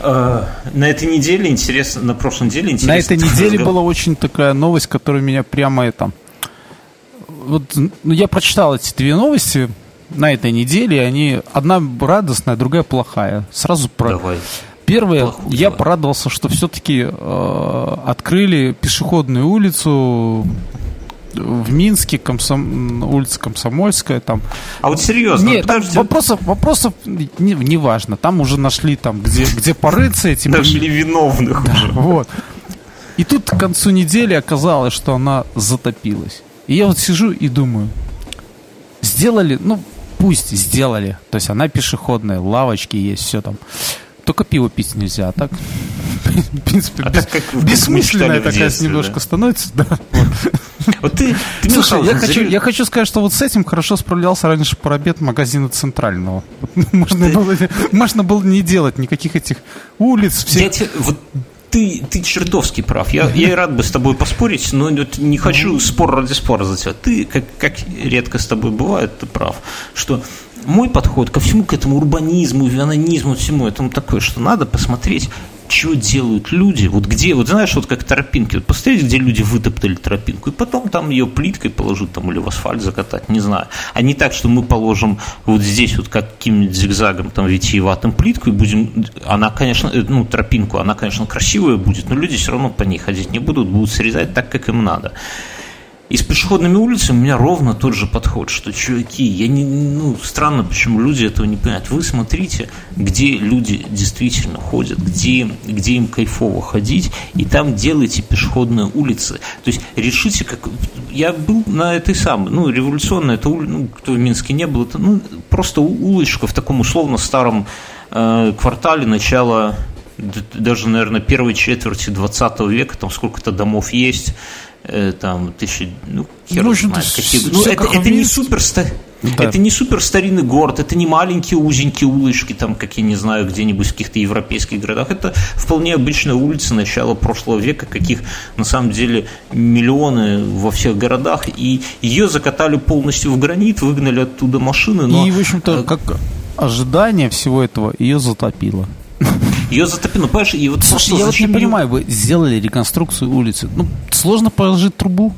А, на этой неделе интересно, на прошлой неделе интересно. На этой неделе была очень такая новость, которая меня прямо это... Вот, ну, я прочитал эти две новости, на этой неделе, они одна радостная, другая плохая. Сразу про... Давай. Первое, Плохую я давай. порадовался, что все-таки э, открыли пешеходную улицу в Минске, Комсом... улица Комсомольская, там. А вот серьезно? Нет, там вопросов, вопросов не, не важно. Там уже нашли, там, где, где порыться эти... Нашли виновных да, уже. Вот. И тут к концу недели оказалось, что она затопилась. И я вот сижу и думаю, сделали, ну, пусть сделали. То есть она пешеходная, лавочки есть, все там. Только пиво пить нельзя, а так, [LAUGHS] в принципе, а бес, так бессмысленная такая детстве, немножко да? становится, да. Вот. Ты, ты Слушай, я хочу, я хочу сказать, что вот с этим хорошо справлялся раньше пробед магазина центрального. [LAUGHS] Можно, было, можно было не делать никаких этих улиц. Всех... Я тебе, вот ты, ты чертовски прав. Я, я и рад бы с тобой поспорить, но не хочу спор ради спора за тебя. Ты, как, как редко с тобой бывает, ты прав, что мой подход ко всему, к этому урбанизму, вианонизму, всему этому такой, что надо посмотреть, что делают люди, вот где, вот знаешь, вот как тропинки, вот посмотреть, где люди вытоптали тропинку, и потом там ее плиткой положить там или в асфальт закатать, не знаю. А не так, что мы положим вот здесь вот каким-нибудь зигзагом там витиеватым плитку и будем, она, конечно, э, ну, тропинку, она, конечно, красивая будет, но люди все равно по ней ходить не будут, будут срезать так, как им надо. И с пешеходными улицами у меня ровно тот же подход, что, чуваки, я не, ну, странно, почему люди этого не понимают. Вы смотрите, где люди действительно ходят, где, где им кайфово ходить, и там делайте пешеходные улицы. То есть решите, как... Я был на этой самой, ну, революционной, это ну, кто в Минске не был, это, ну, просто улочка в таком условно старом э, квартале начала даже, наверное, первой четверти 20 века, там сколько-то домов есть, Э, там тысячи, ну, хер ну, знает, какие. Ну, это, это не супер да. Это не супер старинный город, это не маленькие узенькие улочки, там, как я не знаю, где-нибудь в каких-то европейских городах. Это вполне обычная улица начала прошлого века, каких на самом деле миллионы во всех городах. И ее закатали полностью в гранит, выгнали оттуда машины. Но... И, в общем-то, э, как ожидание всего этого ее затопило. Ее затопило, понимаешь, и вот Слушай, я вот не понимаю, вы сделали реконструкцию улицы. Ну, сложно положить трубу.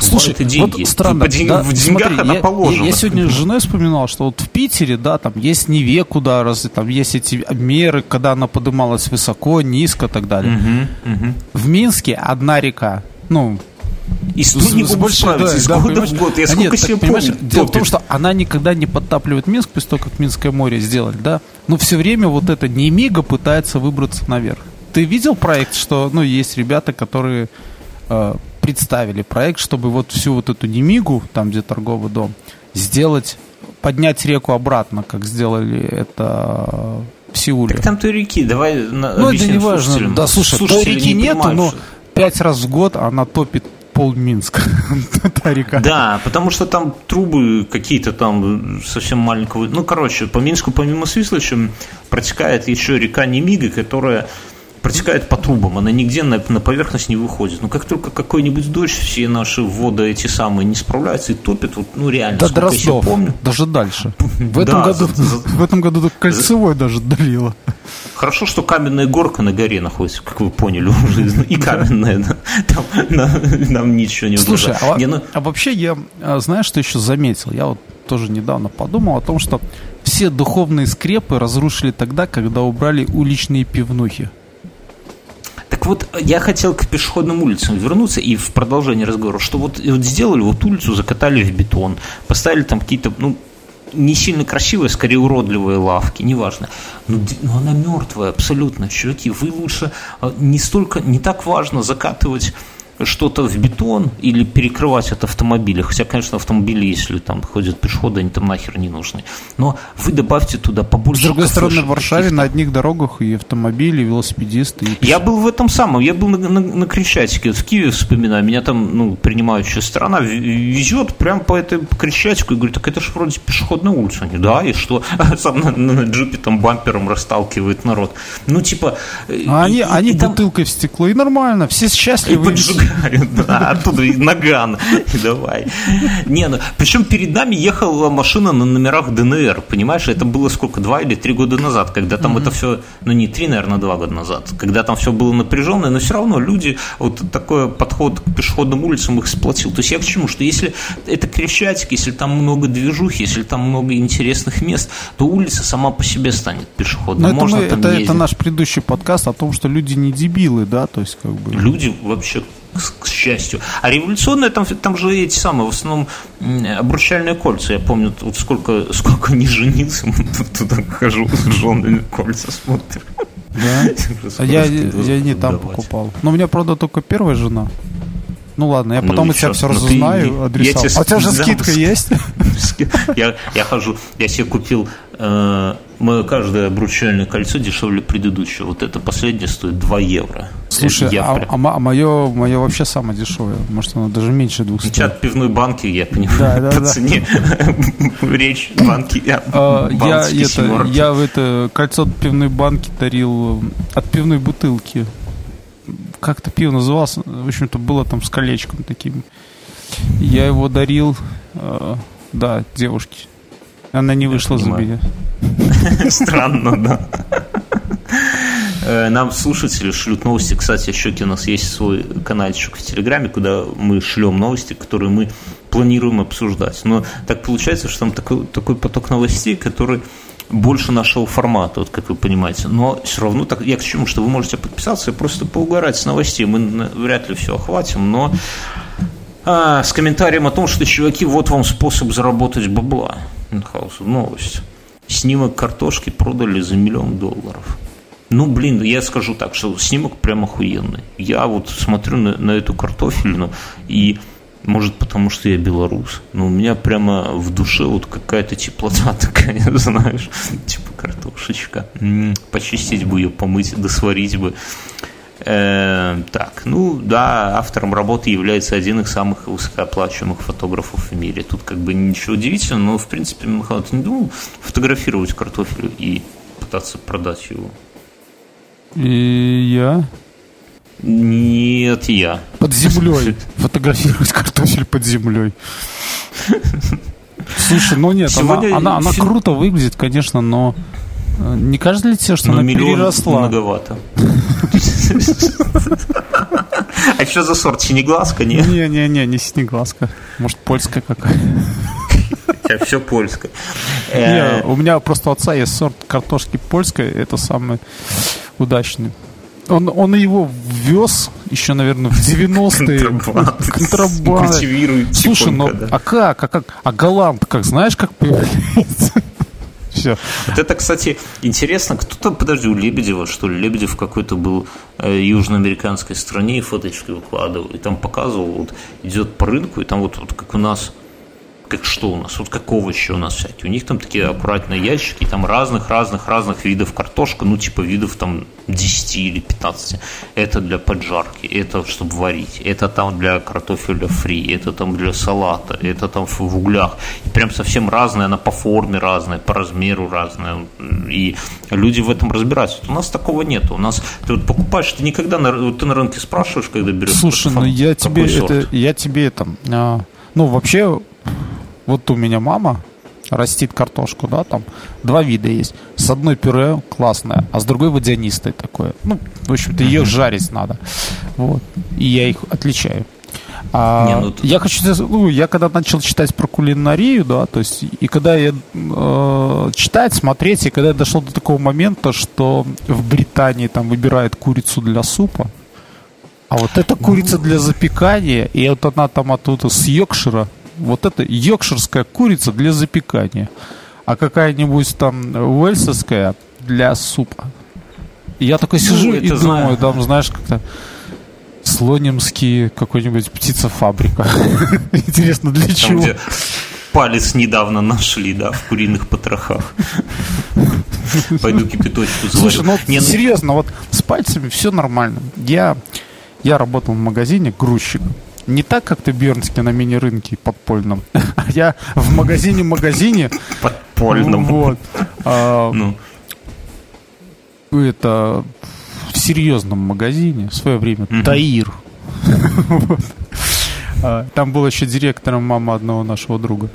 Слушай, это деньги. вот странно, Ты да, в деньгах смотри, она я, положена. Я, я сегодня с женой вспоминал, что вот в Питере, да, там есть Неве куда раз, там есть эти меры, когда она поднималась высоко, низко и так далее. Угу, угу. В Минске одна река, ну, и с, с, больше, да, из да, года в год. Я а сколько нет, себе помню. Дело в том, что она никогда не подтапливает Минск после того, как Минское море сделали, да. Но все время вот это не мига пытается выбраться наверх. Ты видел проект, что, ну, есть ребята, которые э, представили проект, чтобы вот всю вот эту Немигу, там, где торговый дом, сделать, поднять реку обратно, как сделали это в Сеуле. Так там той реки, давай Ну, это не важно. Да, слушай, той реки не нету, но пять раз в год она топит пол Минска, [LAUGHS] та река. Да, потому что там трубы какие-то там совсем маленького. Ну, короче, по Минску помимо Свислоча протекает еще река Немига, которая протекает по трубам, она нигде на, на поверхность не выходит. Но как только какой-нибудь дождь, все наши воды эти самые не справляются и топят, вот, ну реально, да, до Ростов, помню. даже дальше. [LAUGHS] В этом, да, году, за, в этом году кольцевой за... даже долило. Хорошо, что каменная горка на горе находится, как вы поняли уже, и каменная, там нам ничего не Слушай, а, ну а вообще я, а, знаешь, что еще заметил? Я вот тоже недавно подумал о том, что все духовные скрепы разрушили тогда, когда убрали уличные пивнухи. Вот, я хотел к пешеходным улицам вернуться и в продолжение разговора, что вот, вот сделали вот улицу, закатали в бетон, поставили там какие-то, ну, не сильно красивые, скорее уродливые лавки, неважно. Но, но она мертвая абсолютно, чуваки. Вы лучше а, не столько, не так важно закатывать что-то в бетон или перекрывать от автомобиля. Хотя, конечно, автомобили, если там ходят пешеходы, они там нахер не нужны. Но вы добавьте туда побольше... С другой стороны, в Варшаве на одних дорогах и автомобили, и велосипедисты. И я был в этом самом, я был на, на, на Крещатике, в Киеве вспоминаю, меня там ну, принимающая сторона везет прямо по этой Крещатику и говорит, так это же вроде пешеходная улица. Они, да, и что? [LAUGHS] Сам на, на, на джипе там бампером расталкивает народ. Ну, типа... А они, и, они и бутылкой там... в стекло, и нормально, все счастливы. И да, [LAUGHS] оттуда и наган, и давай. Не, ну, причем перед нами ехала машина на номерах ДНР, понимаешь, это было сколько, два или три года назад, когда там это все, ну не три, наверное, два года назад, когда там все было напряженное, но все равно люди, вот такой подход к пешеходным улицам их сплотил. То есть я к чему, что если это Крещатик, если там много движухи, если там много интересных мест, то улица сама по себе станет пешеходной. Но Можно это, мы, это, это наш предыдущий подкаст о том, что люди не дебилы, да, то есть как бы... Люди вообще к, к счастью. А революционные там, там же эти самые, в основном, обручальные кольца. Я помню, вот сколько, [LAUGHS] сколько не женился, [LAUGHS] туда хожу с женами кольца смотрю. Да? [LAUGHS] А я, я не там покупал. Но у меня, правда, только первая жена. Ну ладно, я ну потом ну, у тебя все разузнаю, адреса. Тебе... А у тебя же скидка есть? Я, я хожу, я себе купил э, каждое обручальное кольцо дешевле предыдущего. Вот это последнее стоит 2 евро. Слушай, я а, прям... а мое, мое вообще самое дешевое. Может, оно даже меньше двух стоит. От пивной банки, я понимаю, да, да, по да. цене. [LAUGHS] Речь банки. А, я, это, я в это кольцо от пивной банки дарил от пивной бутылки. Как-то пиво называлось. В общем-то, было там с колечком таким. Я его дарил, э, да, девушке. Она не вышла за меня. [LAUGHS] Странно, да. Э, нам слушатели шлют новости. Кстати, еще у нас есть свой каналчик в Телеграме, куда мы шлем новости, которые мы планируем обсуждать. Но так получается, что там такой, такой поток новостей, который больше нашего формата, вот как вы понимаете. Но все равно так, я к чему, что вы можете подписаться и просто поугарать с новостей. Мы вряд ли все охватим, но а, с комментарием о том, что чуваки, вот вам способ заработать бабла. Новость. Снимок картошки продали за миллион долларов. Ну, блин, я скажу так, что снимок прям охуенный. Я вот смотрю на, на эту картофельную, и, может, потому что я белорус, но у меня прямо в душе вот какая-то теплота [LAUGHS] такая, знаешь, типа картошечка. М-м, почистить бы ее, помыть, досварить бы. Э, так, ну да, автором работы является один из самых высокооплачиваемых фотографов в мире. Тут как бы ничего удивительного, но в принципе Михаил, ты не думал фотографировать картофель и пытаться продать его? И я? Нет, я. Под землей. [LAUGHS] Фотографировать картофель под землей. [LAUGHS] Слушай, ну нет, Сегодня она, она, она круто выглядит, конечно, но не кажется ли тебе, что но она переросла? многовато. А что за сорт? Синеглазка, не? Не-не-не, не синеглазка. Может, польская какая все польское. Не, у меня просто у отца есть сорт картошки польской, это самый удачный. Он, он его ввез еще, наверное, в 90-е. Контрабанд. Слушай, ну а как? А как? А голланд как? Знаешь, как появляется? Все. Вот это, кстати, интересно. Кто-то, подожди, у Лебедева, что ли? Лебедев какой-то был э, южноамериканской стране и фоточки выкладывал. И там показывал, вот идет по рынку, и там вот, вот как у нас как что у нас, вот как овощи у нас всякие. У них там такие аккуратные ящики, там разных-разных-разных видов картошка, ну типа видов там 10 или 15. Это для поджарки, это чтобы варить, это там для картофеля фри, это там для салата, это там в углях. И прям совсем разная, она по форме разная, по размеру разная. И люди в этом разбираются. У нас такого нет. У нас ты вот покупаешь, ты никогда на, ты на рынке спрашиваешь, когда берешь. Слушай, ну я тебе это, я тебе там, а, ну вообще вот у меня мама растит картошку, да, там два вида есть. С одной пюре классное, а с другой водянистое такое. Ну, в общем-то, ее жарить надо. Вот. И я их отличаю. А, Не, ну, ты... Я хочу ну, я когда начал читать про кулинарию, да, то есть, и когда я э, читать, смотреть, и когда я дошел до такого момента, что в Британии там выбирают курицу для супа, а вот эта курица для запекания, и вот она там оттуда с Йоркшира, вот это йоркширская курица для запекания, а какая-нибудь там уэльсовская для супа. я такой ну, сижу ну, и думаю, там, знаешь, как-то слонимский какой-нибудь птицефабрика. [LAUGHS] Интересно, для чего? палец недавно нашли, да, в куриных потрохах. Пойду кипяточку заварю. Слушай, ну, Не, ну... серьезно, вот с пальцами все нормально. Я, я работал в магазине грузчиком. Не так, как ты Бернске на мини-рынке подпольном. [LAUGHS] Я в магазине-магазине... Подпольном. Вот. А, ну. Это в серьезном магазине в свое время. Таир. [LAUGHS] А, там был еще директором мама одного нашего друга.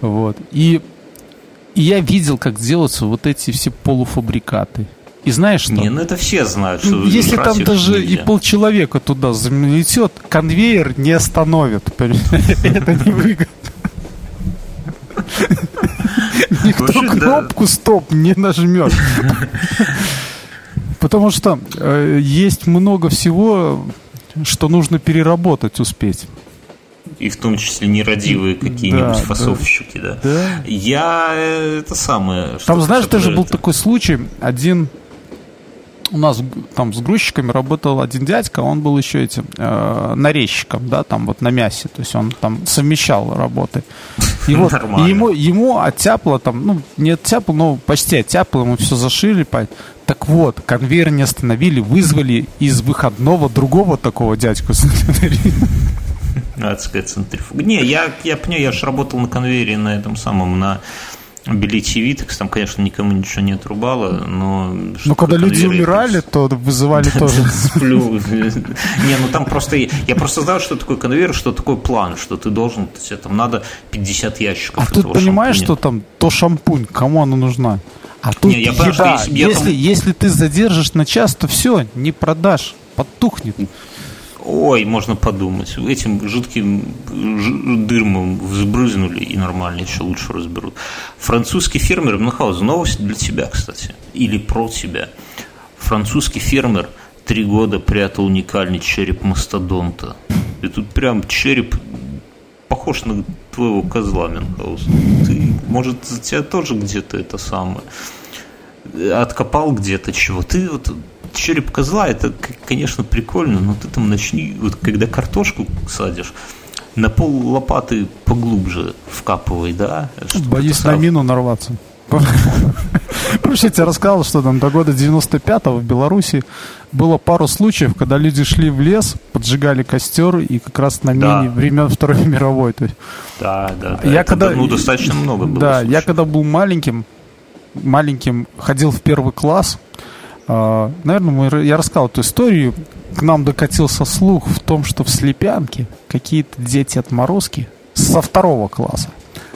Вот. И, и я видел, как делаются вот эти все полуфабрикаты. И знаешь что? Не, ну это все знают, что Если там даже нельзя. и полчеловека туда заметет, конвейер не остановит. [LAUGHS] Это не выгодно. [LAUGHS] Никто кнопку стоп не нажмет. Потому что э, есть много всего, что нужно переработать, успеть. И в том числе нерадивые какие-нибудь да, фасовщики, да. да. Я э, это самое. Там, знаешь, даже был такой случай, один у нас там с грузчиками работал один дядька, он был еще этим э, нарезчиком, да, там вот на мясе, то есть он там совмещал работы. И вот и ему, ему оттяпло там, ну, не оттяпло, но почти оттяпло, ему все зашили. Так вот, конвейер не остановили, вызвали из выходного другого такого дядьку. Адская центрифуга. Не, я, я понимаю, я же работал на конвейере на этом самом, на Белите Витекс, там, конечно, никому ничего не отрубало, но... Ну, когда люди умирали, то вызывали [LAUGHS] тоже. Сплю. Не, ну там просто... Я просто знаю, что такое конвейер, что такое план, что ты должен... Тебе там надо 50 ящиков А тут понимаешь, что там то шампунь, кому она нужна? А тут не, я еда. Понимаю, если, если, если ты задержишь на час, то все, не продашь, подтухнет. Ой, можно подумать. Этим жидким дырмом взбрызнули и нормально еще лучше разберут. Французский фермер, Мюнхгаузен, новость для тебя, кстати, или про тебя. Французский фермер три года прятал уникальный череп мастодонта. И тут прям череп похож на твоего козла, Мюнхгаузен. Ты, может, тебя тоже где-то это самое откопал где-то чего. Ты вот череп козла, это, конечно, прикольно, но ты там начни, вот когда картошку садишь, на пол лопаты поглубже вкапывай, да? Боюсь на мину нарваться. [LAUGHS] Помнишь, я тебе рассказал, что там до года 95-го в Беларуси было пару случаев, когда люди шли в лес, поджигали костер, и как раз на мине времен [LAUGHS] Второй мировой. То есть, да, да, да. Я это, когда, ну, достаточно много было. Да, случаев. я когда был маленьким, маленьким ходил в первый класс, а, наверное, я рассказал эту историю. К нам докатился слух в том, что в Слепянке какие-то дети отморозки со второго класса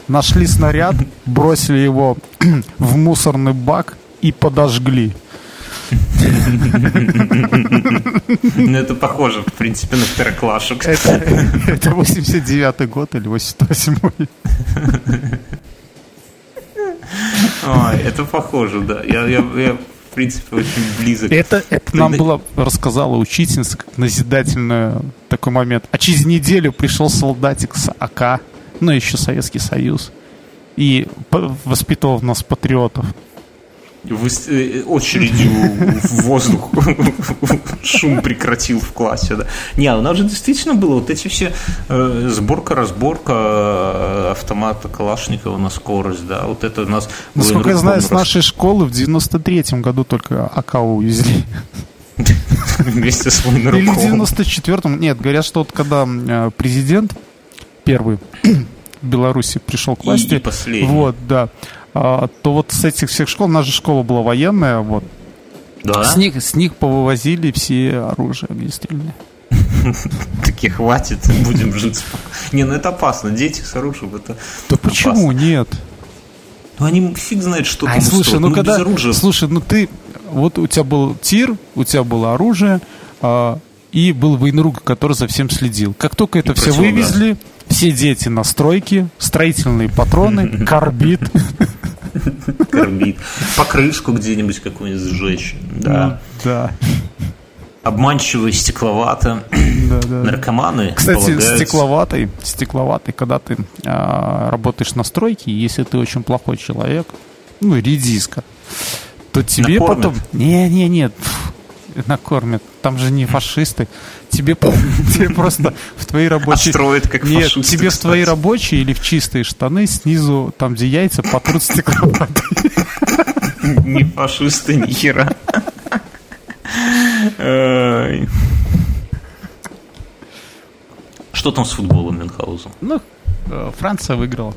нашли снаряд, [LAUGHS] бросили его [CLEARS THROAT] в мусорный бак и подожгли. Ну, это похоже, в принципе, на второклашек. Это [LAUGHS] 89-й год или 88-й. Ой, это похоже, да. Я, я, я в принципе, очень близок. Это, это нам было рассказала учительница, как назидательный такой момент. А через неделю пришел солдатик с АК, ну, еще Советский Союз, и воспитывал нас патриотов. Э, очередью в воздух шум прекратил в классе. Да. Не, у нас же действительно было вот эти все э, сборка-разборка э, автомата Калашникова на скорость, да, вот это у нас... Насколько я знаю, с нашей школы в 93-м году только АК увезли. Вместе с Войнаруком. Или в 94-м. Нет, говорят, что вот когда э, президент первый [COUGHS] в Беларуси пришел к власти. И, и последний. Вот, да то вот с этих всех школ, у нас же школа была военная, вот. Да? С них, с них повывозили все оружие огнестрельное. [LAUGHS] Таких хватит, будем жить Не, ну это опасно, дети с оружием, это Да почему нет? Ну они фиг знает, что там Слушай, ну, ну когда, слушай, ну ты, вот у тебя был тир, у тебя было оружие, а, и был военрук, который за всем следил. Как только это и все вывезли, все дети на стройке, строительные патроны, [LAUGHS] карбид. Карбид. Покрышку где-нибудь какую-нибудь сжечь. Да. Да. Обманчивые, стекловато. Да, да. Наркоманы. Кстати, стекловатый, стекловатый, когда ты а, работаешь на стройке, если ты очень плохой человек, ну, редиска, то тебе Накормят. потом... Не, не, нет накормят. Там же не фашисты. Тебе, [LAUGHS] тебе просто в твои рабочие... Отстроят как Нет, фашисты, тебе в твои рабочие или в чистые штаны снизу, там, где яйца, потрут стекловатые. [LAUGHS] Не фашисты, ни хера. Что там с футболом Мюнхгаузен? Ну, э, Франция выиграла.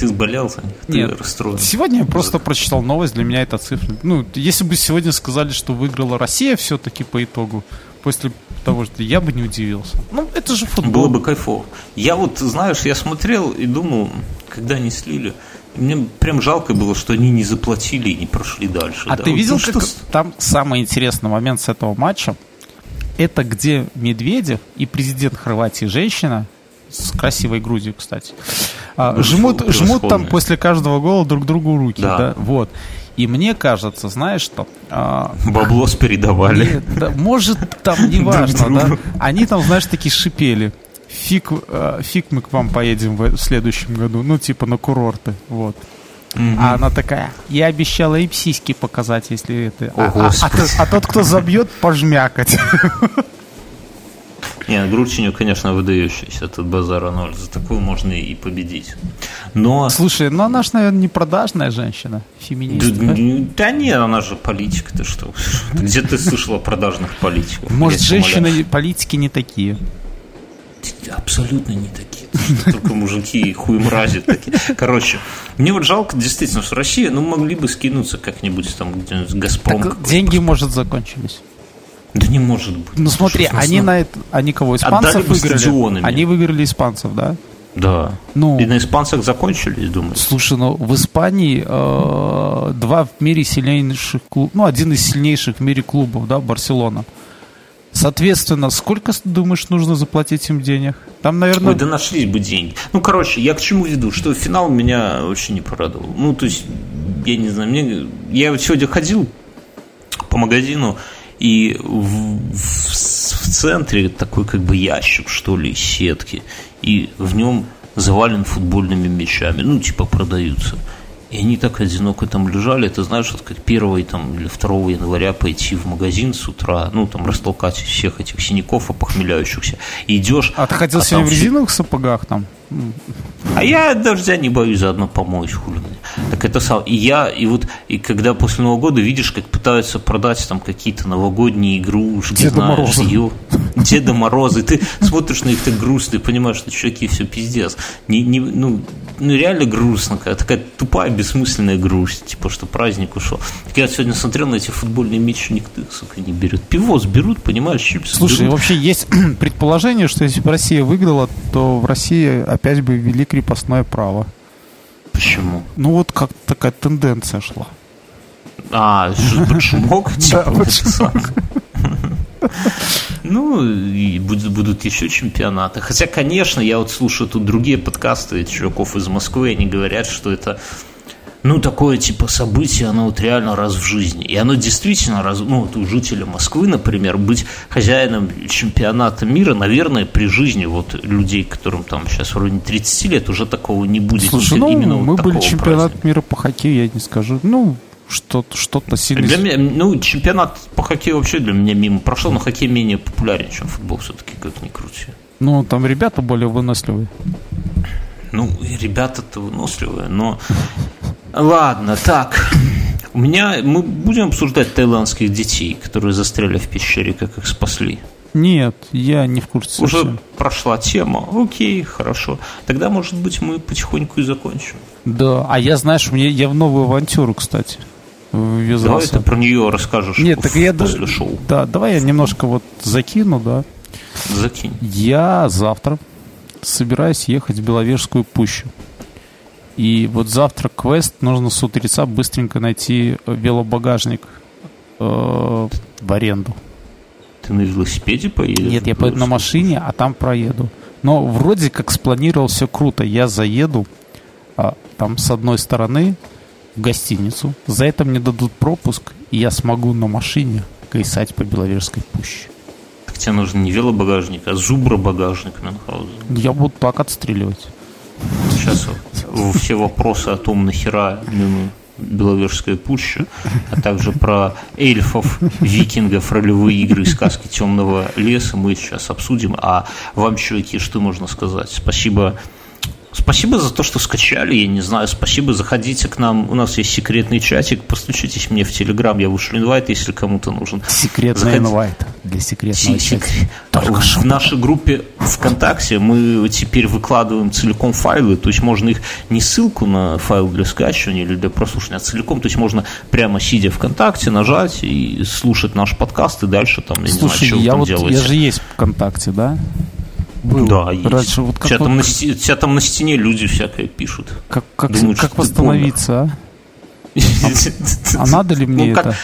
Ты сболелся? Ты Нет. расстроен? Сегодня я просто прочитал новость, для меня это цифра. Ну, если бы сегодня сказали, что выиграла Россия все-таки по итогу, после того, что я бы не удивился. Ну, это же футбол. Было бы кайфово. Я вот, знаешь, я смотрел и думал, когда они слили, мне прям жалко было, что они не заплатили и не прошли дальше. А да? ты вот, видел, ну, что... там самый интересный момент с этого матча? Это где Медведев и президент Хорватии женщина с красивой грудью, кстати. А, жмут, жмут там после каждого гола друг другу руки. Да. да. Вот. И мне кажется, знаешь что... А, Баблос передавали. Нет, да, может, там не важно, да? Они там, знаешь, такие шипели. Фиг, а, фиг мы к вам поедем в, в следующем году. Ну, типа на курорты. Вот. Mm-hmm. А она такая, я обещала и псиськи показать, если это. О, а, а, а, а, тот, кто забьет, пожмякать. [LAUGHS] Не, Грудчиню, конечно, выдающийся, этот базара ноль. За такую можно и победить. Но... Слушай, ну она же, наверное, не продажная женщина, феминистка. Да, да нет, она же политик, ты что? [LAUGHS] Где ты слышал о продажных политиков? Может, женщины-политики не такие? Абсолютно не такие. Только мужики хуй мрази такие. Короче, мне вот жалко действительно, что Россия, ну, могли бы скинуться как-нибудь там где-нибудь Газпром. Так деньги, может, закончились. Да не может быть. Ну смотри, они на это, они кого испанцев выиграли? Стадионами. Они выиграли испанцев, да? Да. Ну, и на испанцах закончились, думаю. Слушай, ну в Испании э, два в мире сильнейших клубов, ну один из сильнейших в мире клубов, да, Барселона. Соответственно, сколько, думаешь, нужно заплатить им денег? Там, наверное... Ой, да нашлись бы деньги. Ну, короче, я к чему веду? Что финал меня очень не порадовал. Ну, то есть, я не знаю, мне... Я вот сегодня ходил по магазину, и в, в, в центре такой как бы ящик, что ли, сетки, и в нем завален футбольными мячами, ну, типа продаются. И они так одиноко там лежали, это знаешь, вот как 1 там, или 2 января пойти в магазин с утра, ну, там, растолкать всех этих синяков, опохмеляющихся, идешь... А ты хотел а сегодня в резиновых сапогах там? А я дождя не боюсь, заодно помоюсь, хули мне. Так это сам. И я, и вот, и когда после Нового года видишь, как пытаются продать там какие-то новогодние игрушки, Деда знаешь, Мороза. Ее, Деда Мороза, и ты смотришь на них так грустно, и понимаешь, что чуваки, все пиздец. Не, не, ну, ну, реально грустно, такая тупая, бессмысленная грусть, типа, что праздник ушел. Так я сегодня смотрел на эти футбольные мячи, никто их, сука, не берет. Пивоз берут, понимаешь, чипсы Слушай, берут. вообще есть [CLEARS THROAT] предположение, что если бы Россия выиграла, то в России опять бы ввели крепостное право. Почему? Ну, вот как такая тенденция шла. А, башмок? [LAUGHS] Типа, ну, и будут, будут еще чемпионаты. Хотя, конечно, я вот слушаю тут другие подкасты чуваков из Москвы, они говорят, что это ну, такое типа событие, оно вот реально раз в жизни. И оно действительно, раз, ну, вот у жителя Москвы, например, быть хозяином чемпионата мира, наверное, при жизни вот людей, которым там сейчас вроде 30 лет, уже такого не будет. Слушай, ну, Именно мы вот были чемпионат праздника. мира по хоккею, я не скажу. Ну, что-то что сильно... Для меня, ну, чемпионат по хоккею вообще для меня мимо прошел, но хоккей менее популярен, чем футбол все-таки, как ни крути. Ну, там ребята более выносливые. Ну, ребята-то выносливые, но... Ладно, так. У меня... Мы будем обсуждать таиландских детей, которые застряли в пещере, как их спасли. Нет, я не в курсе. Уже совсем. прошла тема. Окей, хорошо. Тогда, может быть, мы потихоньку и закончим. Да, а я, знаешь, мне, я в новую авантюру, кстати, ввязался. Давай ты про нее расскажешь Нет, так я, после шоу. Да, давай я немножко вот закину, да. Закинь. Я завтра собираюсь ехать в Беловежскую пущу. И вот завтра квест нужно с утреца быстренько найти велобагажник э, в аренду. Ты на велосипеде поедешь? Нет, я поеду на машине, а там проеду. Но вроде как спланировал все круто. Я заеду а, там с одной стороны в гостиницу. За это мне дадут пропуск, и я смогу на машине кайсать по Беловежской пуще. Тебе нужен не велобагажник, а зубробагажник Мюнхгаузен. Я буду так отстреливать. Сейчас все вопросы о том, нахера Беловежская пуща, а также про эльфов, викингов, ролевые игры, сказки темного леса мы сейчас обсудим. А вам, чуваки, что можно сказать? Спасибо Спасибо за то, что скачали, я не знаю, спасибо, заходите к нам, у нас есть секретный чатик, постучитесь мне в Телеграм, я вышлю инвайт, если кому-то нужен. Секретный Заходи... инвайт для секретного С- чатика. Только в нашей группе ВКонтакте мы теперь выкладываем целиком файлы, то есть можно их не ссылку на файл для скачивания или для прослушивания, а целиком, то есть можно прямо сидя ВКонтакте нажать и слушать наш подкаст и дальше там, я Слушай, не знаю, что я вы там вот, делаете. Я же есть ВКонтакте, да? Был. Да, есть. Раньше вот как тебя, вот... там на стене, тебя там на стене люди всякое пишут. Как, как, Думают, как восстановиться, а? А, а надо ли [LAUGHS] мне ну, это?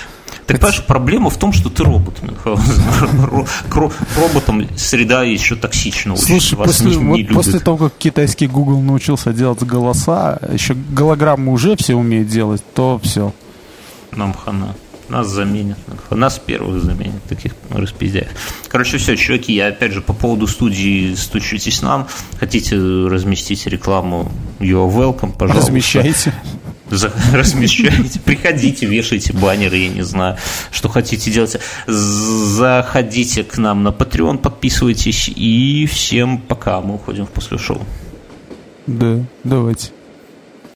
Так понимаешь, проблема в том, что ты робот, [LAUGHS] роботам среда еще токсична. Слушай, после, не, вот после того, как китайский Google научился делать голоса, еще голограммы уже все умеют делать, то все. Нам хана. Нас заменят. Нас первых заменят, таких распиздяев. Короче, все, чуваки, я опять же по поводу студии стучитесь нам. Хотите разместить рекламу, you're welcome, пожалуйста. Размещайте. размещайте, приходите, вешайте баннеры, я не знаю, что хотите делать. Заходите к нам на Patreon, подписывайтесь, и всем пока, мы уходим в после шоу. Да, давайте.